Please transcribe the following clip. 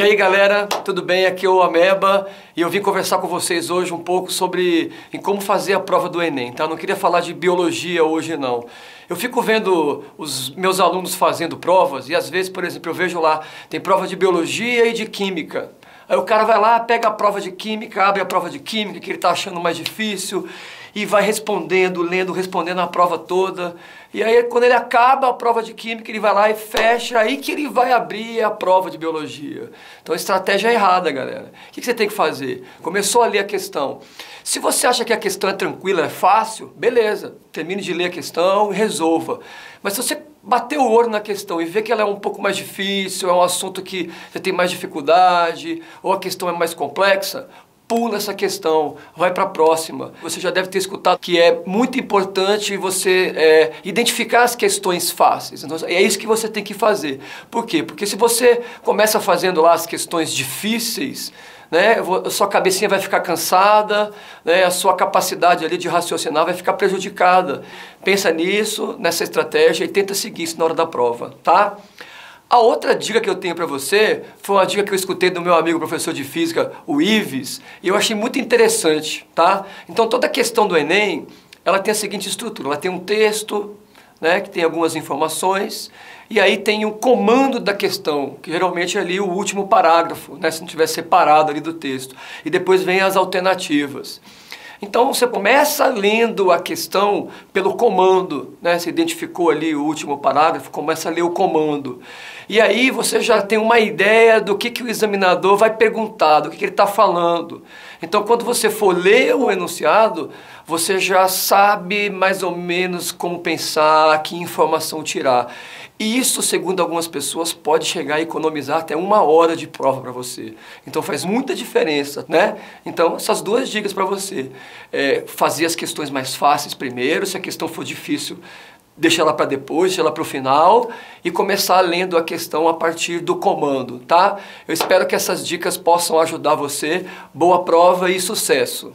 aí galera, tudo bem? Aqui é o Ameba e eu vim conversar com vocês hoje um pouco sobre em como fazer a prova do Enem, tá? Eu não queria falar de biologia hoje não. Eu fico vendo os meus alunos fazendo provas e às vezes, por exemplo, eu vejo lá, tem prova de biologia e de química. Aí o cara vai lá, pega a prova de química, abre a prova de química que ele está achando mais difícil e vai respondendo, lendo, respondendo a prova toda. E aí quando ele acaba a prova de química, ele vai lá e fecha, aí que ele vai abrir a prova de biologia. Então a estratégia é errada, galera. O que você tem que fazer? Começou a ler a questão. Se você acha que a questão é tranquila, é fácil, beleza. Termine de ler a questão e resolva. Mas se você bater o olho na questão e ver que ela é um pouco mais difícil, é um assunto que você tem mais dificuldade, ou a questão é mais complexa, pula essa questão, vai para a próxima. Você já deve ter escutado que é muito importante você é, identificar as questões fáceis. Então, é isso que você tem que fazer. Por quê? Porque se você começa fazendo lá as questões difíceis, né, a sua cabecinha vai ficar cansada, né, a sua capacidade ali de raciocinar vai ficar prejudicada. Pensa nisso, nessa estratégia e tenta seguir isso na hora da prova, tá? A outra dica que eu tenho para você foi uma dica que eu escutei do meu amigo professor de física, o Ives, e eu achei muito interessante, tá? Então toda a questão do Enem, ela tem a seguinte estrutura, ela tem um texto, né, que tem algumas informações, e aí tem o comando da questão, que geralmente é ali o último parágrafo, né, se não tiver separado ali do texto, e depois vem as alternativas. Então você começa lendo a questão pelo comando, né? Você identificou ali o último parágrafo, começa a ler o comando. E aí você já tem uma ideia do que, que o examinador vai perguntar, do que, que ele está falando. Então quando você for ler o enunciado, você já sabe mais ou menos como pensar, que informação tirar. E isso, segundo algumas pessoas, pode chegar a economizar até uma hora de prova para você. Então faz muita diferença, né? Então, essas duas dicas para você. É, fazer as questões mais fáceis primeiro, se a questão for difícil, deixa ela para depois, deixa ela para o final e começar lendo a questão a partir do comando, tá? Eu espero que essas dicas possam ajudar você. Boa prova e sucesso!